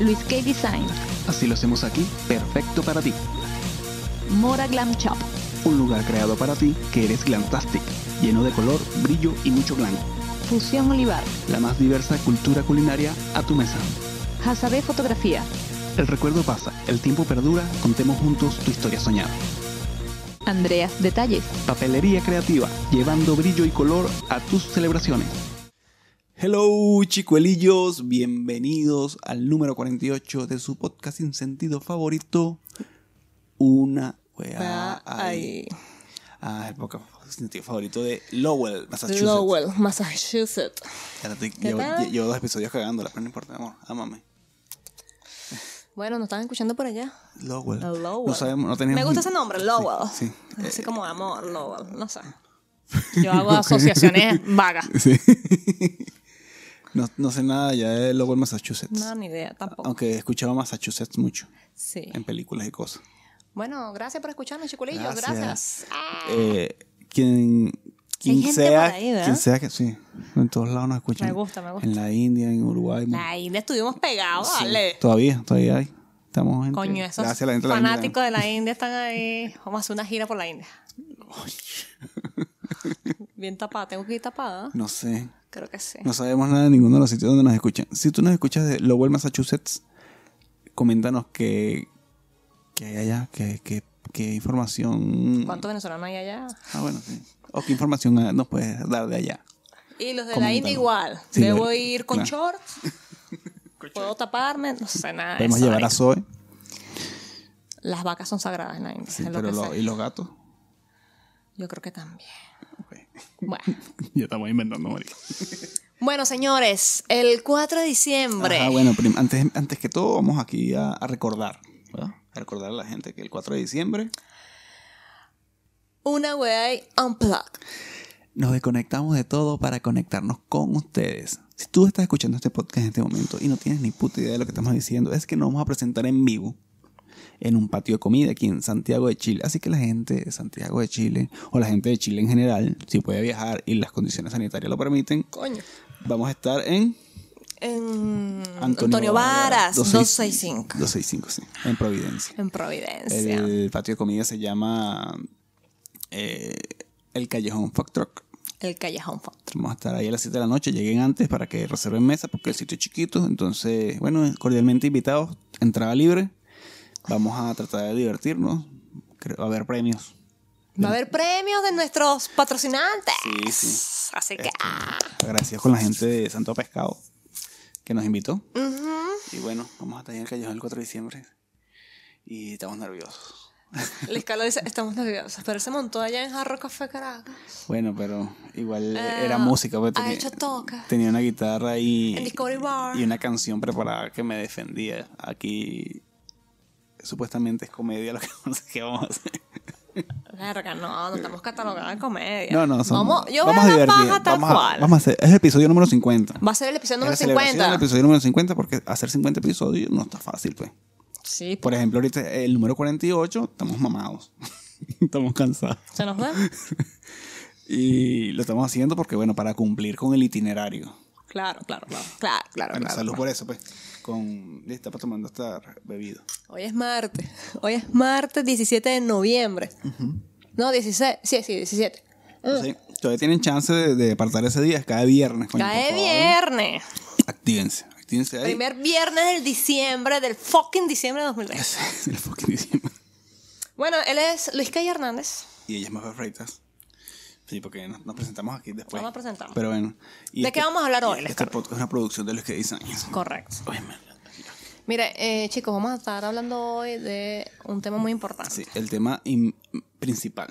Luis K Design, Así lo hacemos aquí, perfecto para ti. Mora Glam Shop, Un lugar creado para ti que eres Glantastic, lleno de color, brillo y mucho glam. Fusión Olivar, La más diversa cultura culinaria a tu mesa. Hasabé Fotografía, El recuerdo pasa, el tiempo perdura, contemos juntos tu historia soñada. Andreas Detalles, Papelería creativa, llevando brillo y color a tus celebraciones. Hello chicuelillos, bienvenidos al número 48 de su podcast sin sentido favorito. Una weá ahí. Ah, el podcast sin sentido favorito de Lowell, Massachusetts. Lowell, Massachusetts. Ya no estoy- ¿Qué llevo, dos episodios cagándola, pero no importa, amor, ámame. Bueno, nos están escuchando por allá. Lowell. El Lowell. No sabemos, no tenemos... Me gusta ese nombre, Lowell. Sí. sí. Así como amor, Lowell. No sé. Yo hago asociaciones vagas. Sí. no, no sé nada ya de Lowell, Massachusetts. No, ni idea tampoco. Aunque he escuchado Massachusetts mucho Sí. en películas y cosas. Bueno, gracias por escucharnos, chiculillos. Gracias. Gracias. Ah, Eh, quien, quien gente sea, ahí, quien sea que sí, en todos lados nos escuchan. Me gusta, me gusta. En la India, en Uruguay. la India estuvimos pegados, Sí, vale. Todavía, todavía hay. Estamos en Coño, esos Gracias a la gente de la India. fanáticos de la India están ahí. Vamos a hacer una gira por la India. Bien tapada. ¿Tengo que ir tapada? No sé. Creo que sí. No sabemos nada de ninguno de los sitios donde nos escuchan. Si tú nos escuchas de Lowell, Massachusetts, coméntanos qué, qué hay allá, qué, qué, qué información. ¿Cuántos venezolanos hay allá? Ah, bueno, sí. O qué información ah, nos puedes dar de allá. Y los de la. India igual. Sí, Debo ir con claro. shorts. Puedo taparme, no sé nada. de Podemos llevar a. Zoe. Las vacas son sagradas en la India. Sí, pero lo-. ¿y los gatos? Yo creo que también. Bueno. ya estamos inventando, marica. bueno, señores, el 4 de diciembre. Ah, bueno, antes, antes que todo, vamos aquí a, a recordar, ¿verdad? A recordar a la gente que el 4 de diciembre Una way unplugged. nos desconectamos de todo para conectarnos con ustedes. Si tú estás escuchando este podcast en este momento y no tienes ni puta idea de lo que estamos diciendo, es que nos vamos a presentar en vivo en un patio de comida aquí en Santiago de Chile. Así que la gente de Santiago de Chile, o la gente de Chile en general, si puede viajar y las condiciones sanitarias lo permiten, Coño. vamos a estar en En Antonio, Varas, 265. 265, sí, en Providencia. En Providencia. El patio de comida se llama eh, El Callejón Fuck Truck. El Callejón Fox. Vamos a estar ahí a las 7 de la noche. Lleguen antes para que reserven mesa porque el sitio es chiquito. Entonces, bueno, cordialmente invitados. Entrada libre. Vamos a tratar de divertirnos. Creo- Va a haber premios. Va a haber premios de nuestros patrocinantes. Sí, sí. Así que. ah, Agradecidos con la gente de Santo Pescado que nos invitó. Y bueno, vamos a en el Callejón el 4 de diciembre. Y estamos nerviosos. Liz Carlos dice: Estamos nerviosos. Pero se montó allá en Jarro Café Caracas. Bueno, pero igual Eh, era música. ha tenía- hecho toque. Tenía una guitarra y, y una canción preparada que me defendía. Aquí supuestamente es comedia lo que vamos a hacer. Verga, no, no estamos catalogados de comedia. No, no, son- Vamos, yo vamos voy a la paja tal vamos, a, cual. vamos a hacer, es el episodio número 50. Va a ser el episodio Es número la celebración 50. del episodio número 50 porque hacer 50 episodios no está fácil, pues. Sí, Por ejemplo, ahorita el número 48 estamos mamados. estamos cansados. se nos va. Y lo estamos haciendo porque, bueno, para cumplir con el itinerario. Claro, claro, claro. Claro, claro, Bueno, claro. salud por eso, pues. Con... Lista para tomando esta bebida. Hoy es martes. Hoy es martes 17 de noviembre. No, 16. Sí, sí, 17. Sí, todavía tienen chance de, de apartar ese día, es cada viernes. coño, favor. viernes. Actívense, actívense ahí. Primer viernes del diciembre, del fucking diciembre de 2020. El fucking diciembre. Bueno, él es Luis Calle Hernández. Y ella es más Freitas. Sí, porque nos, nos presentamos aquí después. Nos presentamos. Pero bueno. y ¿De qué vamos a hablar hoy, Este podcast es una producción de los que dicen. Correcto. Oye, Mire, eh, chicos, vamos a estar hablando hoy de un tema muy importante. Sí, el tema principal.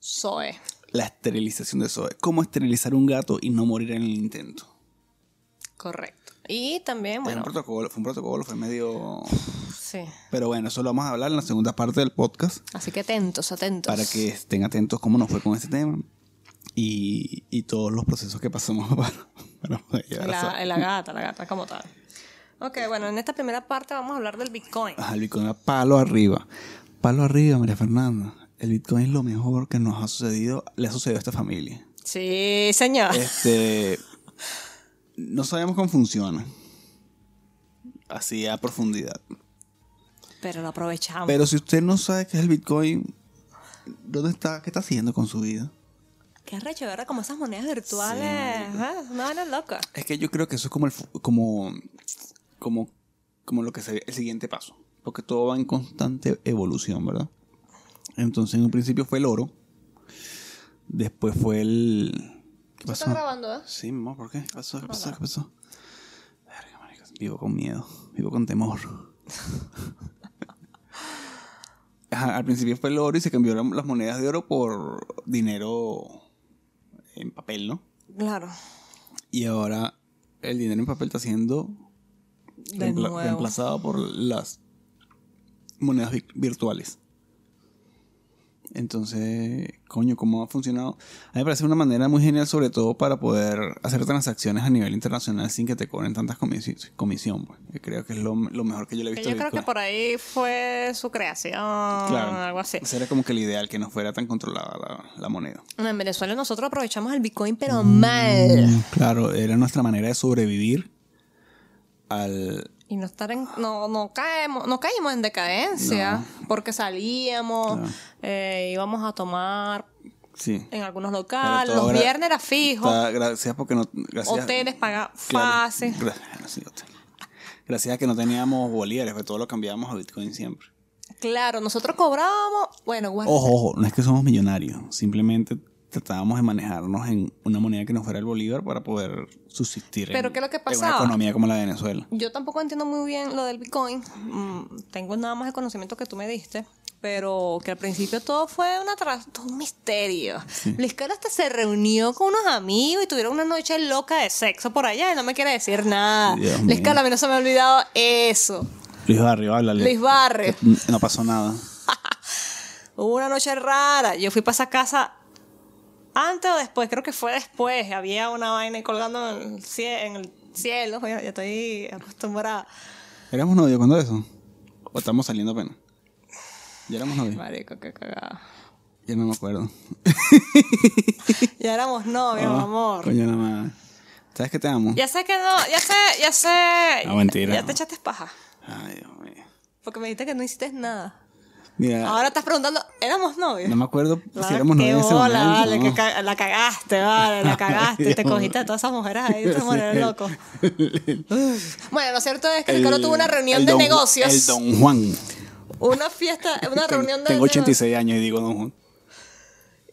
Zoe. La esterilización de Zoe. Cómo esterilizar un gato y no morir en el intento. Correcto. Y también, bueno, un protocolo, fue un protocolo, fue medio... sí. Pero bueno, eso lo vamos a hablar en la segunda parte del podcast. Así que atentos, atentos. para que estén atentos cómo nos fue con este tema y, y todos los procesos que pasamos para, para poder llegar a La, eso. la gata, la gata como tal. Ok, bueno, en esta primera parte vamos a hablar del Bitcoin. Ajá, el Bitcoin a palo arriba. Palo arriba, María Fernanda. El Bitcoin es lo mejor que nos ha sucedido, le ha sucedido a esta familia. Sí, señor. Este, no sabemos cómo funciona. así a profundidad. Pero lo aprovechamos. Pero si usted no sabe qué es el Bitcoin, ¿dónde está? ¿Qué está haciendo con su vida? Qué arrecho, ¿verdad? Como esas monedas virtuales. ¿eh? Una vaina loca. Es que yo creo que eso es como el como como como lo que sería el siguiente paso, porque todo va en constante evolución, ¿verdad? Entonces, en un principio fue el oro, después fue el ¿Qué ¿Tú pasó? estás grabando, eh? Sí, mamá, ¿por qué? ¿Qué pasó? ¿Qué pasó? ¿Qué pasó? Verga, vivo con miedo, vivo con temor. Ajá, al principio fue el oro y se cambiaron las monedas de oro por dinero en papel, ¿no? Claro. Y ahora el dinero en papel está siendo reemplazado por las monedas vi- virtuales. Entonces, coño, ¿cómo ha funcionado? A mí me parece una manera muy genial, sobre todo para poder hacer transacciones a nivel internacional sin que te cobren tantas comisi- comisión. Pues. Yo creo que es lo, lo mejor que yo le he visto. yo creo que por ahí fue su creación. Claro. Algo así. Ese era como que el ideal, que no fuera tan controlada la, la moneda. En Venezuela nosotros aprovechamos el Bitcoin, pero mal. Claro, era nuestra manera de sobrevivir al, Y no estar en, no, no caemos, no caímos en decadencia, porque salíamos, eh, íbamos a tomar Sí. en algunos locales, los viernes era fijo, gracias porque no. Gracias, hoteles paga Claro, fácil. gra- sí, hotel. Gracias a que no teníamos bolívares, pues todo lo cambiábamos a Bitcoin siempre. Claro, nosotros cobrábamos, bueno, guarda, Ojo, ojo, no es que somos millonarios, simplemente tratábamos de manejarnos en una moneda que no fuera el bolívar para poder subsistir Pero en, ¿qué es lo que en una pasaba? economía como la de Venezuela. yo tampoco entiendo muy bien lo del Bitcoin, Mm, tengo nada más el conocimiento que tú me diste. Pero que al principio todo fue una todo un misterio. Luis Carlos hasta se reunió con unos amigos y tuvieron una noche loca de sexo por allá y no me quiere decir nada. Dios Luis. Carlos, a mí no se me ha olvidado eso. Luis Barrio, háblale. Luis Barrio. No pasó nada. Hubo una noche rara. Yo fui para esa casa antes o después, creo que fue después. Había una vaina colgando en el cielo. En el cielo. Ya, ya estoy acostumbrada. ¿Éramos novios cuando eso? ¿O estamos saliendo apenas? Ya éramos novios. Marico, qué cagada. Ya no me acuerdo. Ya éramos novios, Ah, amor. Coño, la madre. ¿Sabes que te amo? Ya sé que no, ya sé, ya sé. No, mentira. Ya te echaste paja. Ay, Dios mío. Porque me dijiste que no hiciste nada. Mira, Ahora estás preguntando, ¿éramos novios? no me acuerdo Ah, si éramos qué novios en ese momento. vale, ¿no? que ca- la cagaste, vale, la cagaste. Te cogiste a todas esas mujeres ahí, te mueres loco. bueno, lo cierto es que El- Ricardo tuvo una reunión el de don- negocios. El Don Juan. Una fiesta, una reunión de Tengo negocios. 86 años y digo Don Juan.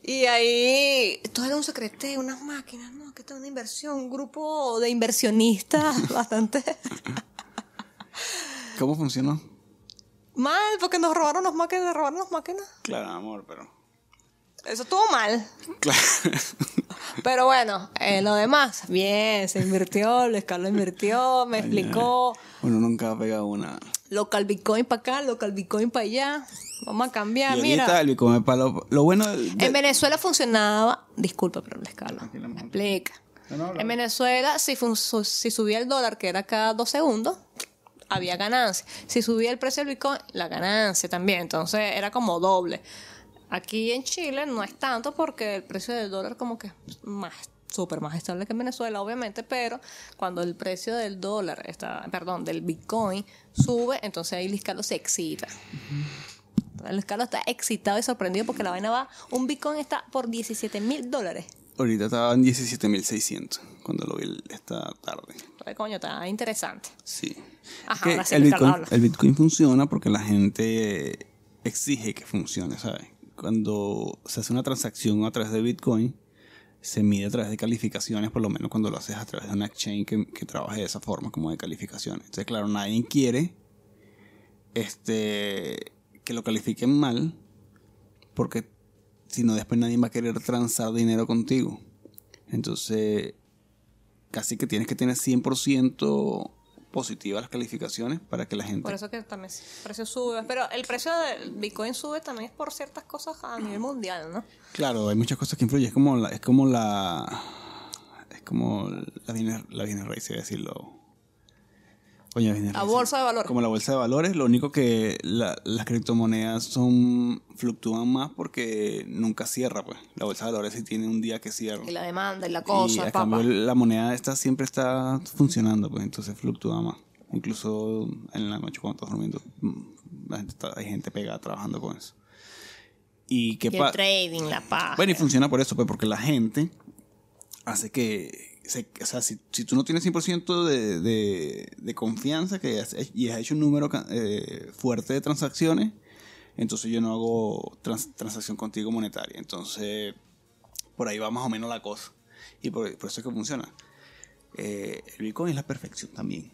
Y ahí todo era un secreteo, unas máquinas, ¿no? Que esto es una inversión, un grupo de inversionistas bastante ¿Cómo funcionó? Mal, porque nos robaron las máquinas, robaron las máquinas. Claro, amor, pero. Eso estuvo mal. Claro. Pero bueno, eh, lo demás, bien, se invirtió, Luis Carlos invirtió, me explicó. Uno nunca ha pegado una. Local Bitcoin para acá, local Bitcoin para allá. Vamos a cambiar, y mira. ahorita el Bitcoin es para lo, lo bueno. En Venezuela funcionaba, disculpa, pero Luis Carlos, me explica. No, no, habla. En Venezuela, si, si subía el dólar, que era cada dos segundos, había ganancia. Si subía el precio del Bitcoin, la ganancia también. Entonces era como doble. Aquí en Chile no es tanto porque el precio del dólar como que es más súper más estable que en Venezuela, obviamente, pero cuando el precio del dólar está, perdón, del Bitcoin sube, entonces ahí Luis Carlos se excita. Luis Carlos está excitado y sorprendido porque la vaina va, un Bitcoin está por 17 mil dólares. Ahorita estaba en 17.600 cuando lo vi esta tarde. Coño, está interesante. Sí. Ajá, Es que el, Bitcoin, habla. el Bitcoin funciona porque la gente exige que funcione, ¿sabes? Cuando se hace una transacción a través de Bitcoin, se mide a través de calificaciones, por lo menos cuando lo haces a través de una exchange que, que trabaje de esa forma, como de calificaciones. Entonces, claro, nadie quiere este, que lo califiquen mal, porque si no, después nadie va a querer transar dinero contigo. Entonces, casi que tienes que tener 100% positivas las calificaciones para que la gente... Por eso que también el precio sube. Pero el precio del Bitcoin sube también es por ciertas cosas a nivel mundial, ¿no? Claro, hay muchas cosas que influyen. Es como la... Es como la, es como la business, la business rate, si decirlo. La bolsa de valores. Como la bolsa de valores. Lo único que la- las criptomonedas son fluctúan más porque nunca cierra, pues. La bolsa de valores sí tiene un día que cierra. Y la demanda y la y cosa, a papá. cambio la moneda esta siempre está funcionando, pues entonces fluctúa más. Incluso en la noche cuando estás durmiendo, mm, la gente está- hay gente pegada trabajando con eso. ¿Y qué Y el trading, la paz. Bueno, y funciona por eso, pues, porque la gente hace que. Se- o sea, si, si tú no tienes 100% de, de, de confianza que has, y has hecho un número eh, fuerte de transacciones, entonces yo no hago trans- transacción contigo monetaria. Entonces, por ahí va más o menos la cosa. Y por, por eso es que funciona. Eh, el Bitcoin es la perfección también.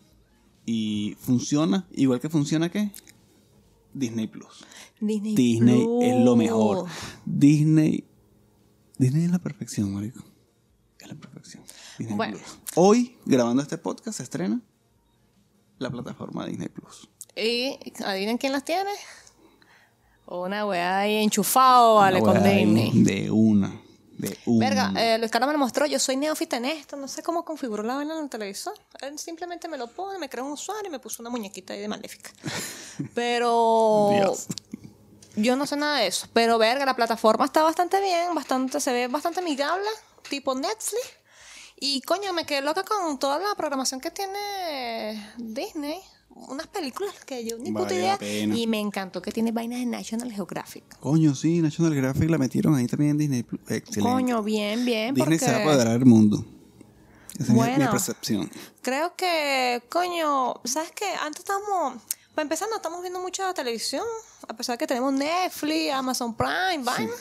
Y funciona, igual que funciona, ¿qué? Disney Plus. Disney, Disney Plus. es lo mejor. Disney. Disney es la perfección, marico. Es la perfección. Disney Bueno. Plus. Hoy, grabando este podcast, se estrena la plataforma Disney Plus. Y adivinen quién las tiene. Una weá ahí enchufado, vale, con Disney. De una. De una. Verga, eh, Luis Carlos me lo mostró, yo soy neófita en esto, no sé cómo configuró la vaina en el televisor. Él simplemente me lo pone, me crea un usuario y me puso una muñequita ahí de maléfica. Pero Dios. yo no sé nada de eso. Pero verga, la plataforma está bastante bien, bastante, se ve bastante amigable, tipo Netflix. Y coño, me quedé loca con toda la programación que tiene Disney. Unas películas que yo ni Vale idea. Y me encantó que tiene vainas de National Geographic. Coño, sí, National Graphic la metieron ahí también en Disney. Excelente. Coño, bien, bien. Disney se va a apoderar del mundo. Esa es mi- percepción. Creo que, coño, ¿sabes qué? Antes estábamos, para empezar, no estamos viendo mucha televisión, a pesar que tenemos Netflix, Amazon Prime, vaina.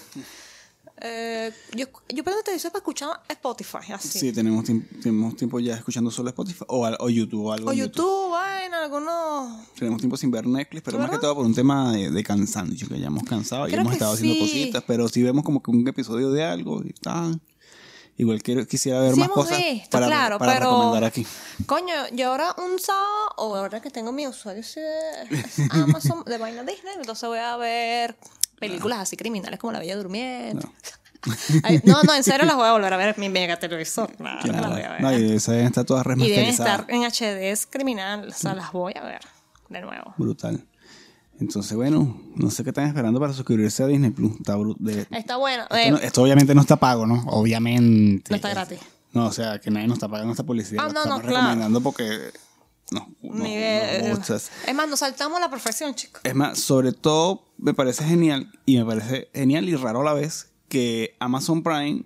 Eh, yo, yo prendo televisión para escuchar Spotify, así. Sí, tenemos, tenemos tiempo ya escuchando solo Spotify o, al- o YouTube o algo. O en YouTube, vaina, algunos... Tenemos tiempo sin ver Netflix, pero más ¿Verdad? que todo por un tema de, de cansancio, que ya hemos cansado y Creo hemos que estado haciendo sí. cositas, pero si vemos como que un episodio de algo y tal, igual quiero, quisiera ver Sí más hemos cosas visto, para, claro, para pero... recomendar aquí. Coño, yo ahora un sábado, o ahora que tengo mi usuario así de Amazon, de vaina Disney, entonces voy a ver películas así criminales como La Bella Durmiente. No. Ay, No, no, en serio las voy a volver a ver mi mega televisor. Claro, las Claro. voy a ver. No, y esa está toda Y deben estar en HD es criminal, o sea, las voy a ver de nuevo. Brutal. Entonces, bueno, no sé qué están esperando para suscribirse a Disney Plus. Está de- Está bueno. esto, eh, no- esto obviamente no está pago, ¿no? Obviamente. No está gratis. No, o sea, que nadie nos está pagando esta publicidad. Ah, no, no, estamos claro. recomendando porque no, no, no gusta. es más, nos saltamos a la perfección, chicos. Es más, sobre todo me parece genial y me parece genial y raro a la vez que Amazon Prime,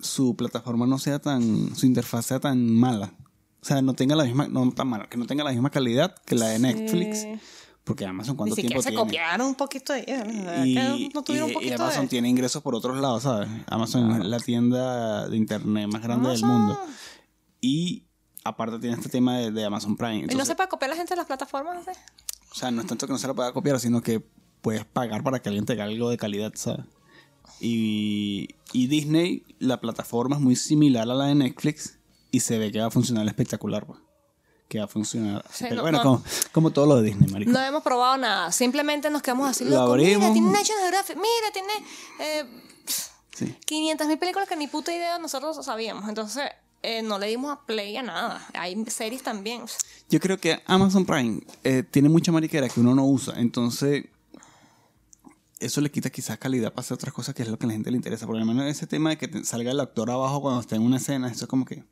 su plataforma no sea tan, su interfaz sea tan mala. O sea, no tenga la misma, no tan mala, que no tenga la misma calidad que la de Netflix. Porque Amazon Ni cuánto siquiera tiempo se tiene. copiaron un poquito de ella. Y, no tuvieron y- un y poquito Amazon de... tiene ingresos por otros lados, ¿sabes? Amazon es la tienda de internet más grande del Amazon. mundo. Y aparte tiene este tema de, de Amazon Prime. ¿Y no Entonces, se puede copiar la gente de las plataformas? ¿sí? O sea, no es tanto que no se la pueda copiar, sino que puedes pagar para que alguien te haga algo de calidad, ¿sabes? Y, y Disney, la plataforma es muy similar a la de Netflix y se ve que va a funcionar espectacular, pues. Que va a funcionar. Sí, Pero no- bueno, no. como, como todo lo de Disney, marico. No hemos probado nada. Simplemente nos quedamos así Lo locos. Mira, abrimos. tiene National Geographic. Mira, tiene eh, Sí. 500 mil películas que ni puta idea nosotros sabíamos. Entonces, eh, no le dimos a play a nada. Hay series también. Yo creo que Amazon Prime eh, tiene mucha mariquera que uno no usa, entonces eso le quita quizás calidad para hacer otras cosas que es lo que a la gente le interesa. Por lo menos ese tema de que salga el actor abajo cuando está en una escena, eso es como que...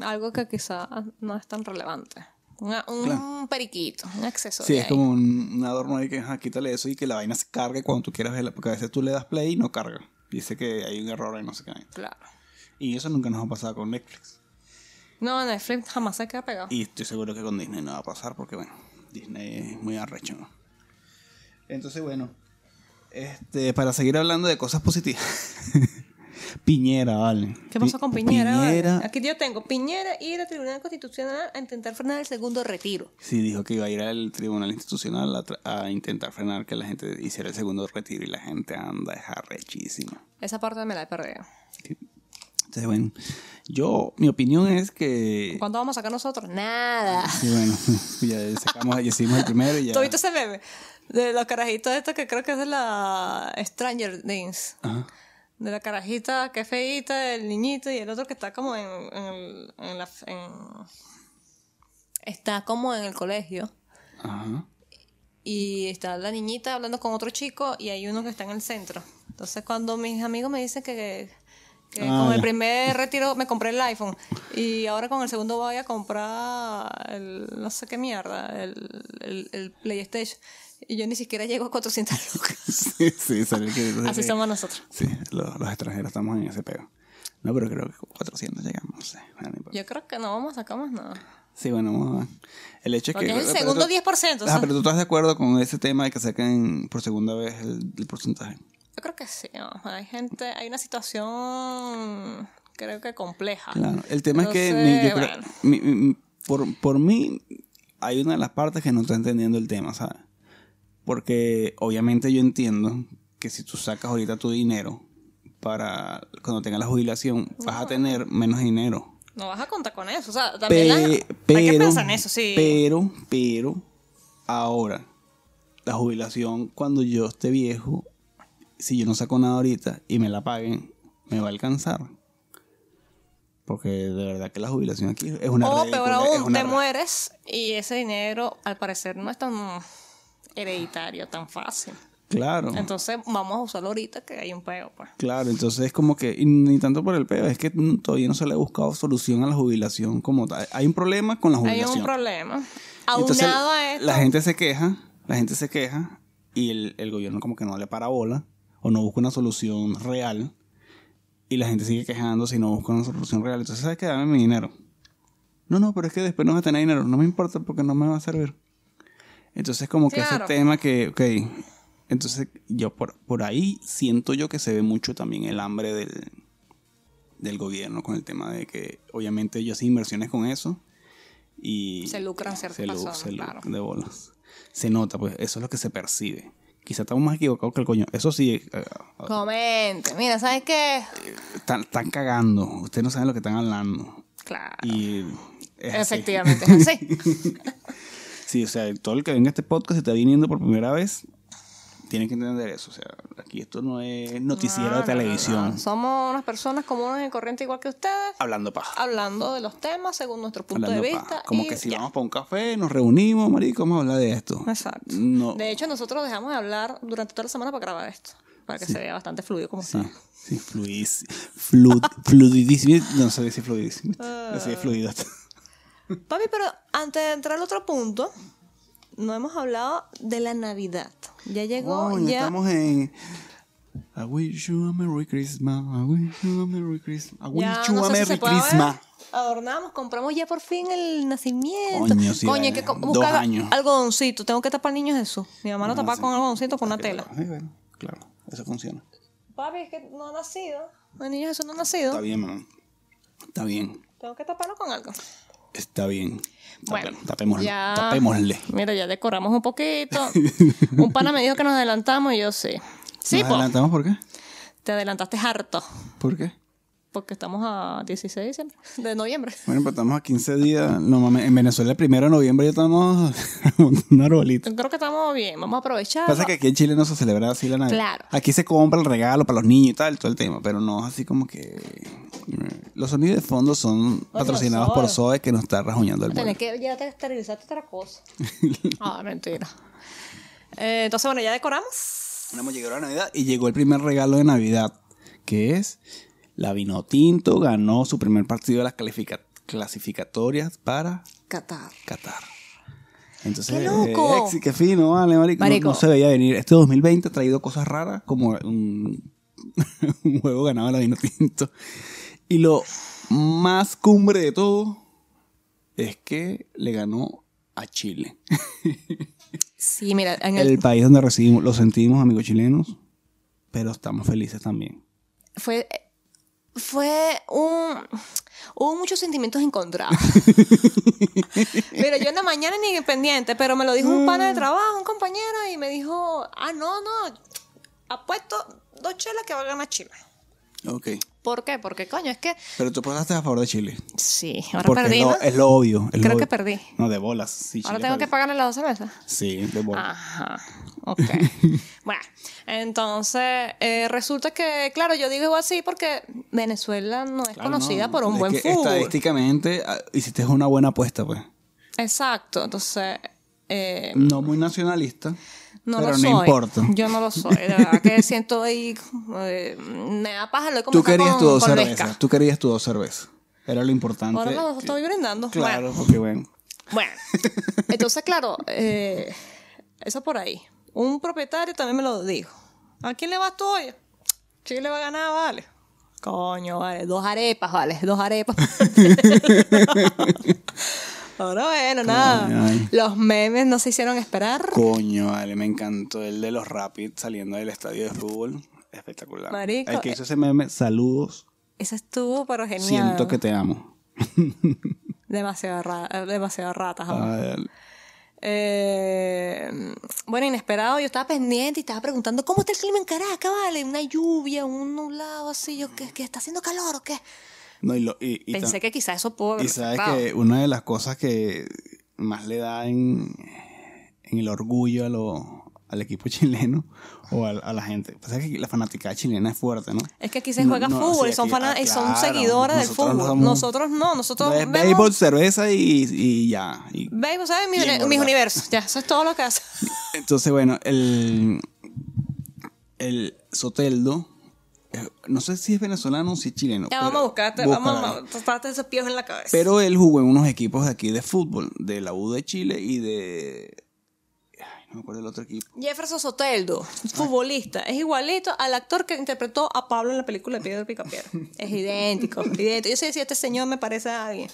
Algo que quizá no es tan relevante. Una- un Claro. periquito, un accesorio. Sí, es ahí. como un, un adorno ahí que ajá, quítale eso y que la vaina se cargue cuando tú quieras verla, porque a veces tú le das play y no carga. Dice que hay un error ahí, no sé qué. Claro. Y eso nunca nos ha pasado con Netflix. No, Netflix jamás se queda pegado. Y estoy seguro que con Disney no va a pasar porque, bueno, Disney es muy arrecho. Entonces, bueno, este, para seguir hablando de cosas positivas. Piñera, vale. ¿Qué pasó con Piñera? vale? Piñera, Aquí yo tengo Piñera ir al Tribunal Constitucional a intentar frenar el segundo retiro. sí dijo que iba a ir al Tribunal Institucional a, intentar frenar que la gente hiciera el segundo retiro y la gente anda, es arrechísima. Esa parte me la he perdido. Entonces, bueno, yo, mi opinión es que... ¿Cuándo vamos a sacar nosotros? Nada. Sí, bueno, ya sacamos, ya hicimos el primero y ya... ¿Tú viste ese meme? De los carajitos estos que creo que es de la Stranger Things. Ajá. De la carajita que es feíta, el niñito y el otro que está como en, en, la... en- está como en el colegio. Ajá. Y está la niñita hablando con otro chico y hay uno que está en el centro. Entonces cuando mis amigos me dicen que, Que Ah, con el primer retiro me compré el iPhone y ahora con el segundo voy a comprar el no sé qué mierda, el, el, el PlayStation. Y yo ni siquiera llego a 400 lucas. Sí, sí, salir que- Así sí. somos nosotros. Sí, los, los extranjeros estamos en ese pego. No, pero creo que 400 llegamos, no sé. Bueno. Yo creo que no vamos a sacar más nada. Sí, bueno, vamos a ver. El hecho es Porque que... es el pero segundo tú- 10%. o Ah, sea, pero tú estás de acuerdo con ese tema de que saquen por segunda vez el, el porcentaje. Yo creo que sí. ¿no? Hay gente, hay una situación creo que compleja. Claro, el tema es que Entonces, mi- yo creo- bueno. mi- mi- por, por mí hay una de las partes que no está entendiendo el tema, ¿sabes? Porque obviamente yo entiendo que si tú sacas ahorita tu dinero para cuando tengas la jubilación vas a tener menos dinero. No vas a contar con eso. O sea, también la- Pe- hay que pensar en eso, sí. Pero, pero, ahora, la jubilación, cuando yo esté viejo, si yo no saco nada ahorita y me la paguen, me va a alcanzar. Porque de verdad que la jubilación aquí es una o ridícula, peor aún, te mueres y ese dinero al parecer no es tan hereditario, tan fácil. Claro. Entonces vamos a usarlo ahorita que hay un peo, pues. Claro, entonces es como que, y ni tanto por el peo, es que todavía no se le ha buscado solución a la jubilación como tal. Hay un problema con la Hay jubilación. un problema. Entonces, Aunado a esto. la gente se queja, la gente se queja y el, el gobierno como que no le para bola o no busca una solución real y la gente sigue quejándose y no busca una solución real. Entonces, ¿sabes qué? Dame mi dinero. No, no, pero es que después no vas a tener dinero. No me importa porque no me va a servir. Entonces, como que Claro. ese tema que, ok, entonces yo por, por ahí siento yo que se ve mucho también el hambre del, del gobierno con el tema de que obviamente ellos hacen inversiones con eso y Se lucran ciertas se lu- personas, se lu- claro. de bolas. Se nota, pues eso es lo que se percibe. Quizá estamos más equivocados que el coño. Eso sí, eh, Comente. Mira, ¿sabes qué? están, están cagando. Ustedes no saben lo que están hablando. Claro. Y es así. Efectivamente, es así. Sí, o sea, todo el que venga a este podcast y está viniendo por primera vez, tiene que entender eso. O sea, aquí esto no es noticiero No, de no, televisión. no. Somos unas personas comunes y corrientes igual que ustedes, Hablando paja. hablando de los temas según nuestro punto Hablando de paja. vista. Como y que si ya. vamos para un café, nos reunimos, marico, vamos a hablar de esto. Exacto. De hecho, nosotros dejamos de hablar durante toda la semana para grabar esto. Para que se vea bastante fluido como Sí, está. sí, fluidis, flud, fluidísimo. No sé si fluidísimo. Así es fluido. Papi, pero antes de entrar al otro punto, no hemos hablado de la Navidad. Ya llegó, Coño, ya. estamos en. I wish you a Merry Christmas. I wish you a Merry Christmas. I wish Ya, you no a si Merry ver. Christmas. Adornamos, compramos ya por fin el nacimiento. Coño, sí, Coño, hay que buscar algodoncito. Tengo que tapar al niño Jesús. Mi mamá lo sí. con algodoncito con una tela. Sí, bueno, claro, eso funciona. Papi, es que no ha nacido. El niño Jesús no ha nacido. Está bien, mamá. Está bien. Tengo que taparlo con algo. Está bien. Bueno, tapémosle. ya- Tapémosle. Mira, ya decoramos un poquito. un pana me dijo que nos adelantamos y yo sí. Sí, ¿Nos po. adelantamos por qué? Te adelantaste harto. ¿Por qué? Porque estamos a 16 de diciembre, de noviembre. Bueno, pues estamos a 15 días. No mames, en Venezuela el primero de noviembre ya estamos un arbolito. Yo creo que estamos bien. Vamos a aprovechar. Pasa que aquí en Chile no se celebra así la Navidad. Claro. Aquí se compra el regalo para los niños y tal, todo el tema, pero no es así como que... eh, Los sonidos de fondo son patrocinados por. Zoe que nos está rajuñando el vuelo. que ya te esterilizaste otra cosa. ah, mentira. Eh, entonces, bueno, ya decoramos. Bueno, hemos llegado a la Navidad y llegó el primer regalo de Navidad, que es la Vinotinto ganó su primer partido de las clasificatorias para Qatar. Qatar. Entonces, ¡Qué loco! eh, qué fino, vale, marico. No- Marico. No, se veía venir. Este 2020 ha traído cosas raras, como un, un juego ganado de la Vinotinto. Y lo más cumbre de todo es que le ganó a Chile. Sí, mira, en el, El país donde recibimos, lo sentimos, amigos chilenos, pero estamos felices también. fue fue un hubo muchos sentimientos encontrados. Mira, yo en la mañana ni pendiente, pero me lo dijo un pana de trabajo, un compañero, y me dijo, ah, no, no, apuesto dos chelas que va a ganar Chile. Ok. ¿Por qué? Porque, coño, es que... Pero tú apostaste a favor de Chile. Sí, ahora Porque perdí, es, lo, ¿no? es lo obvio. es lo Creo que perdí. No, de bolas. Sí, Ahora Chile tengo que pagarle las dos cervezas. Sí, de bolas. Ajá, ok. bueno, entonces eh, resulta que, claro, yo digo así porque Venezuela no es Claro, conocida no, por un es buen que fútbol. Estadísticamente ah, hiciste una buena apuesta, pues. Exacto, entonces, eh, No muy nacionalista. No Pero lo no soy. importa. Yo no lo soy. De verdad que siento ahí. eh, me da paja lo Tú querías con, tu dos cervezas. Tú querías tu dos cervezas. Era lo importante. Ahora que- estoy brindando. Claro, Bueno, porque bueno. bueno. entonces, claro, eh, eso por ahí. Un propietario también me lo dijo. ¿A quién le vas tú hoy? Chile va a ganar, vale. Coño, vale. Dos arepas, vale. Dos arepas. Ahora bueno, nada. Coño. Los memes no se hicieron esperar. Coño, vale, me encantó el de los Rapids saliendo del estadio de fútbol. Espectacular. Marico, El que eh. hizo ese meme, saludos. Eso estuvo, pero genial. Siento que te amo. Demasiado, ra- demasiado ratas. Eh, bueno, inesperado, yo estaba pendiente y estaba preguntando, ¿cómo está el clima en Caracas, vale? Una lluvia, un nublado así, yo, ¿qué, qué está haciendo calor o qué? No, y lo- y- y Pensé que quizás eso pudo Y sabes que una de las cosas que más le da en, en el orgullo a lo- al equipo chileno o a, a la gente. Pasa que la fanaticada chilena es fuerte, ¿no? Es que aquí se No, juega no, fútbol y son, aquí- ah, y son claro. seguidores del fútbol. no Nosotros no, nosotros Be- vemos... Béisbol, cerveza y, y ya. Y- Béisbol, ¿sabes? Mis, universos, ya, eso es todo lo que hace. entonces, bueno, el, el Soteldo, eh, no sé si es venezolano o si es chileno. Ya vamos a buscarte, vamos a tratarte esos pies en la cabeza. Pero él jugó en unos equipos de aquí de fútbol, de la U de Chile y de... No me acuerdo del otro equipo. Jefferson Soteldo, futbolista, es igualito al actor que interpretó a Pablo en la película de Piedra Picapiedra. Es idéntico, idéntico. Yo sé si este señor me parece a alguien.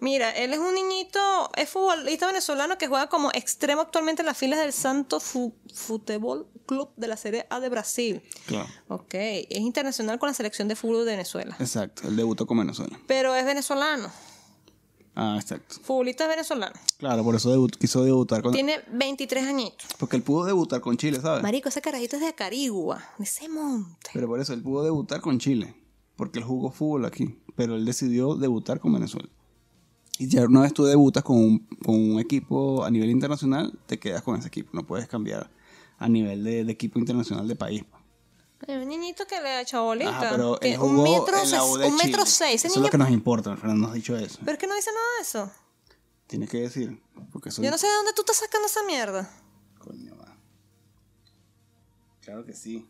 Mira, él es un niñito, es futbolista venezolano que juega como extremo actualmente en las filas del Santo Fu- Futebol Club de la Serie A de Brasil. Claro. Ok, es internacional con la selección de fútbol de Venezuela. Exacto, él debutó con Venezuela. Pero es venezolano, Ah, exacto. futbolista venezolano. Claro, por eso debut- quiso debutar con... Tiene 23 añitos. Porque él pudo debutar con Chile, ¿sabes? Marico, ese carajito es de Acarigua, de ese monte. Pero por eso él pudo debutar con Chile. Porque él jugó fútbol aquí. Pero él decidió debutar con Venezuela. Y ya una vez tú debutas con un, con un equipo a nivel internacional, te quedas con ese equipo. No puedes cambiar a nivel de, de equipo internacional de país. Un niñito que le ha hecho bolita. Ajá, pero él jugó un metro, en la U ses- de un metro seis. Eso es lo que nos importa, Fernando nos ha dicho eso. Pero es que no dice nada de eso. Tienes que decir. Porque. Yo no sé de dónde tú estás sacando esa mierda. Coño, va. Claro que sí.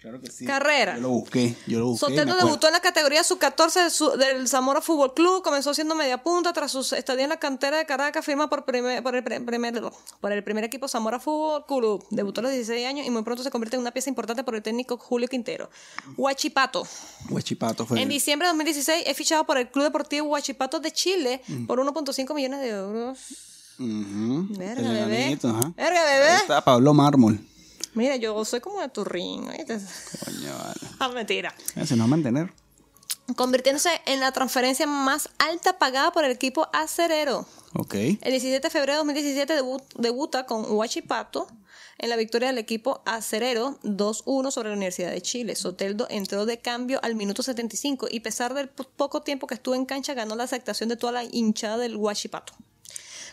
Claro que sí. Carrera. Yo lo busqué. Yo lo busqué. Sotelo debutó en la categoría sub-14 de su- del Zamora Fútbol Club. Comenzó siendo media punta. Tras su estadía en la cantera de Caracas, firma por, primer- por, el, primer, por el primer equipo Zamora Fútbol Club. Debutó a los 16 años y muy pronto se convierte en una pieza importante por el técnico Julio Quintero. Huachipato. Huachipato fue. En diciembre de 2016 es fichado por el Club Deportivo Huachipato de Chile Mm. por 1.5 millones de euros. Verga, bebé. Verga, bebé. Ahí está Pablo Mármol. Mira, yo soy como de Turrín. Coño, vale. Ah, mentira. Se nos va a mantener. Convirtiéndose en la transferencia más alta pagada por el equipo acerero. Ok. El 17 de febrero de 2017 debu- debuta con Huachipato en la victoria del equipo acerero 2-1 sobre la Universidad de Chile. Soteldo entró de cambio al minuto 75 y a pesar del po- poco tiempo que estuvo en cancha ganó la aceptación de toda la hinchada del Huachipato.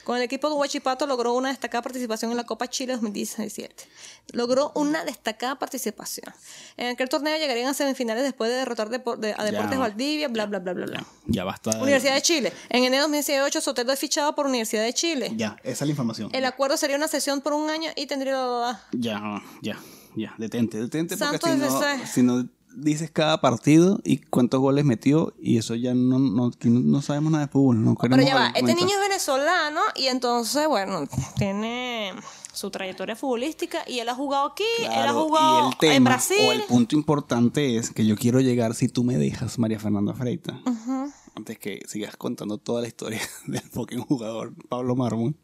Con el equipo de Huachipato logró una destacada participación en la Copa Chile 2017. Logró una destacada participación. En aquel torneo llegarían a semifinales después de derrotar de- a Deportes Ya. Valdivia, bla, bla, bla, bla, bla. Ya basta. de- Universidad de Chile. En enero de 2018, Soteldo es fichado por Universidad de Chile. Ya, esa es la información. El acuerdo sería una sesión por un año y tendría... Ya, ya, ya. Detente, detente. Porque Santos si no, si no dices cada partido y cuántos goles metió, y eso ya no, no, no, sabemos nada de fútbol. No Pero ya va, este niño es venezolano y entonces, bueno, tiene su trayectoria futbolística y él ha jugado aquí, él ha jugado tema, en Brasil. O el punto importante es que yo quiero llegar, si tú me dejas, María Fernanda Freita, antes que sigas contando toda la historia del fucking jugador Pablo Mármol,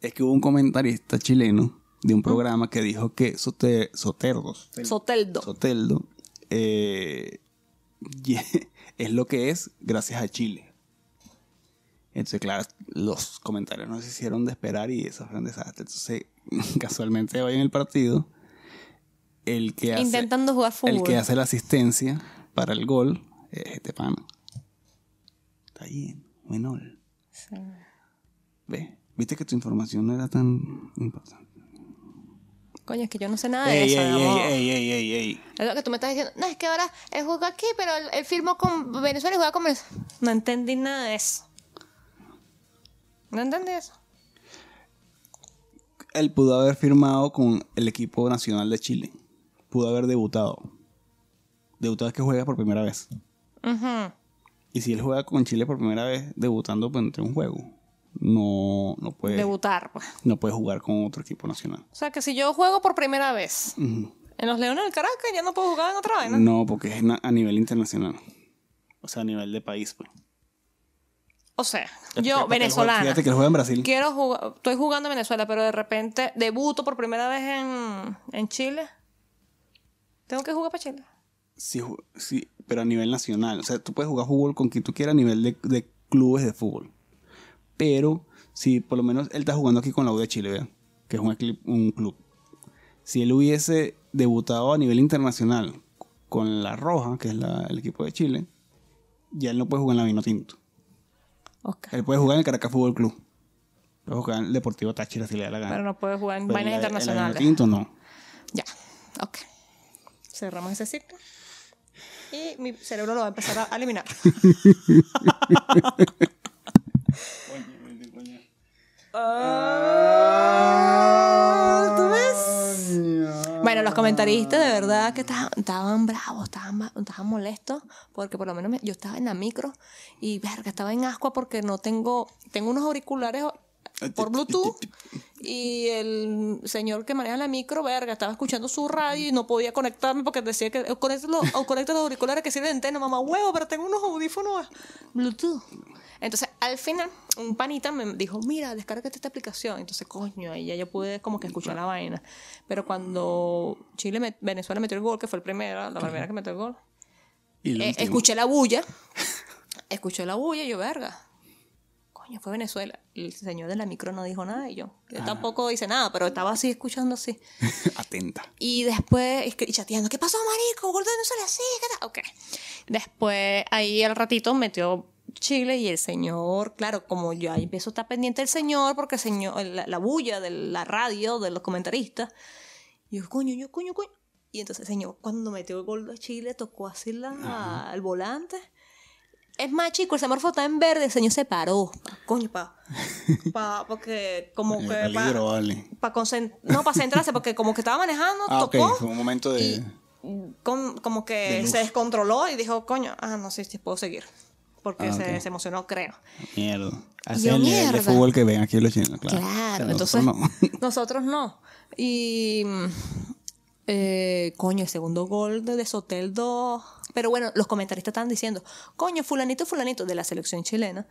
es que hubo un comentarista chileno de un programa que dijo que Sote- Soterdos, Soteldo. Soteldo, eh, es lo que es gracias a Chile. Entonces, claro, los comentarios nos hicieron de esperar y eso fue un desastre. Entonces, casualmente hoy en el partido, el que hace, Intentando jugar fútbol. el que hace la asistencia para el gol es este pana. Está bien, menor. Sí. Ve, viste que tu información no era tan importante. Coño, es que yo no sé nada de Ey, eso. ey, mi amor. ey, ey, ey, ey, ey. Es lo que tú me estás diciendo. No, es que ahora él jugó aquí, pero él, él firmó con Venezuela y juega con Venezuela. No entendí nada de eso. No entendí eso. él pudo haber firmado con el equipo nacional de Chile. Pudo haber debutado. Debutado es que juega por primera vez. Ujú. Y si él juega con Chile por primera vez, debutando pues, entre un juego, no, no, puede, Debutar, pues. no puede jugar con otro equipo nacional. O sea que si yo juego por primera vez en los Leones del Caracas, ya no puedo jugar en otra vaina. No, porque es a nivel internacional. O sea, a nivel de país, pues. O sea, yo, venezolana. Fíjate que juega en Brasil. Quiero jugar, estoy jugando en Venezuela, pero de repente debuto por primera vez en, en Chile. Tengo que jugar para Chile. Sí, sí, pero a nivel nacional. O sea, tú puedes jugar fútbol con quien tú quieras a nivel de, de clubes de fútbol. Pero si por lo menos él está jugando aquí con la U de Chile, vean, que es un, club. Si él hubiese debutado a nivel internacional con la Roja, que es la- el equipo de Chile, ya él no puede jugar en la Vino Tinto. Ok. Él puede jugar en el Caracas Fútbol Club. Puede jugar en el Deportivo Táchira si le da la gana. Pero no puedo jugar en vainas la- en la internacionales. Vinotinto no. Ya, ok. Cerramos ese ciclo. Y mi cerebro lo va a empezar a eliminar. Ah, ¿Tú ves? Bueno, los comentaristas de verdad que estaban, estaban bravos, estaban, molestos, porque por lo menos me- yo estaba en la micro y verga, estaba en ascua porque no tengo, tengo unos auriculares por Bluetooth y el señor que maneja la micro, verga, estaba escuchando su radio y no podía conectarme porque decía que conecta los, los auriculares que sirven de antena, mamá huevo, pero tengo unos audífonos Bluetooth. Entonces, al final, un panita me dijo, mira, descárgate esta aplicación. Entonces, coño, ahí ya yo pude como que escuchar la vaina. Pero cuando Chile, Venezuela metió el gol, que fue el primero, la primera que metió el gol, Y eh, escuché la bulla. escuché la bulla y yo, verga. Coño, fue Venezuela. El señor de la micro no dijo nada y yo. Yo tampoco hice nada, pero estaba así escuchando así. Atenta. Y después escri- chateando, ¿qué pasó, marico? ¿Gol de Venezuela? Sí, ¿qué tal? Ok. Después, ahí al ratito metió Chile y el señor, claro, como yo ahí empiezo a estar pendiente del señor, porque el señor, la, la bulla de la radio, de los comentaristas. Y yo, coño, yo, coño, coño. Y entonces el señor, cuando metió el gol de Chile, tocó así la, el volante. Es más, chico, el semáforo estaba en verde, el señor se paró. Pa- Coño, pa, pa, porque como que... peligro, pa- vale. pa no, para centrarse, porque como que estaba manejando, Ah, tocó Fue un momento de... y con- como que se descontroló y dijo, coño, ah, no sé si puedo seguir. Porque Ah, se, se emocionó, creo. Mierda. Así Yo, es el nivel de mierda. fútbol que ven aquí los chinos, claro. Claro, entonces nosotros no. nosotros no. Y eh, coño, el segundo gol de Desotel 2. Pero bueno, los comentaristas están diciendo, coño, fulanito, fulanito de la selección chilena.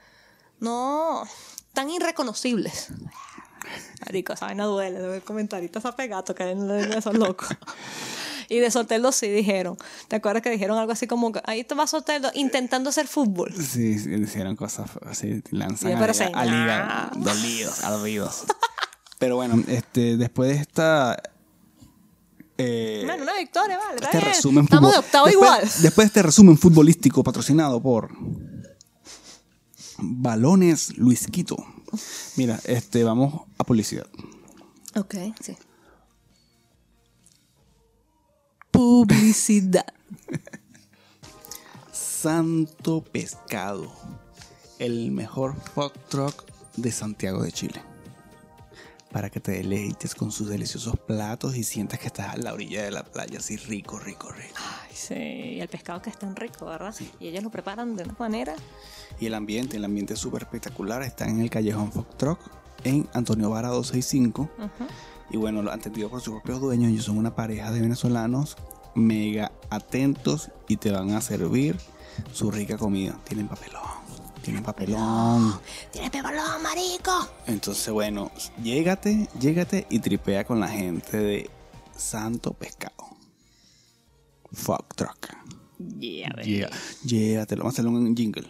No, tan irreconocibles. Marico, esa vaina duele, de ver comentaristas apegados que esos locos. Y de Soteldo sí dijeron. ¿Te acuerdas que dijeron algo así como ahí te va Soteldo intentando hacer fútbol? Sí, sí, hicieron cosas así, lanzan Sí, pero a, señal. al hígado, dolidos. Pero bueno, este, después de esta... eh, Bueno, una victoria, vale. Este resumen Estamos de octavo después- igual. Después de este resumen futbolístico patrocinado por Balones Luis Quito. Mira, este, vamos a publicidad. Ok, sí. Publicidad. Santo Pescado, el mejor truck de Santiago de Chile. Para que te deleites con sus deliciosos platos y sientas que estás a la orilla de la playa, así rico, rico, rico. Ay, sí. Y el pescado que es tan rico, ¿verdad? Y ellos lo preparan de una manera. Y el ambiente, el ambiente es súper espectacular. Está en el Callejón Food Truck, en Antonio Vara 265. Ujú. Y bueno, lo atendido por sus propios dueños. Ellos son una pareja de venezolanos mega atentos y te van a servir su rica comida. Tienen papelón, tienen papelón. ¡Tiene pebalón, marico! Entonces, bueno, llégate, llégate y tripea con la gente de Santo Pescado. Fuck truck. Yeah. Yeah. Llévatelo. Vamos a hacerle un jingle.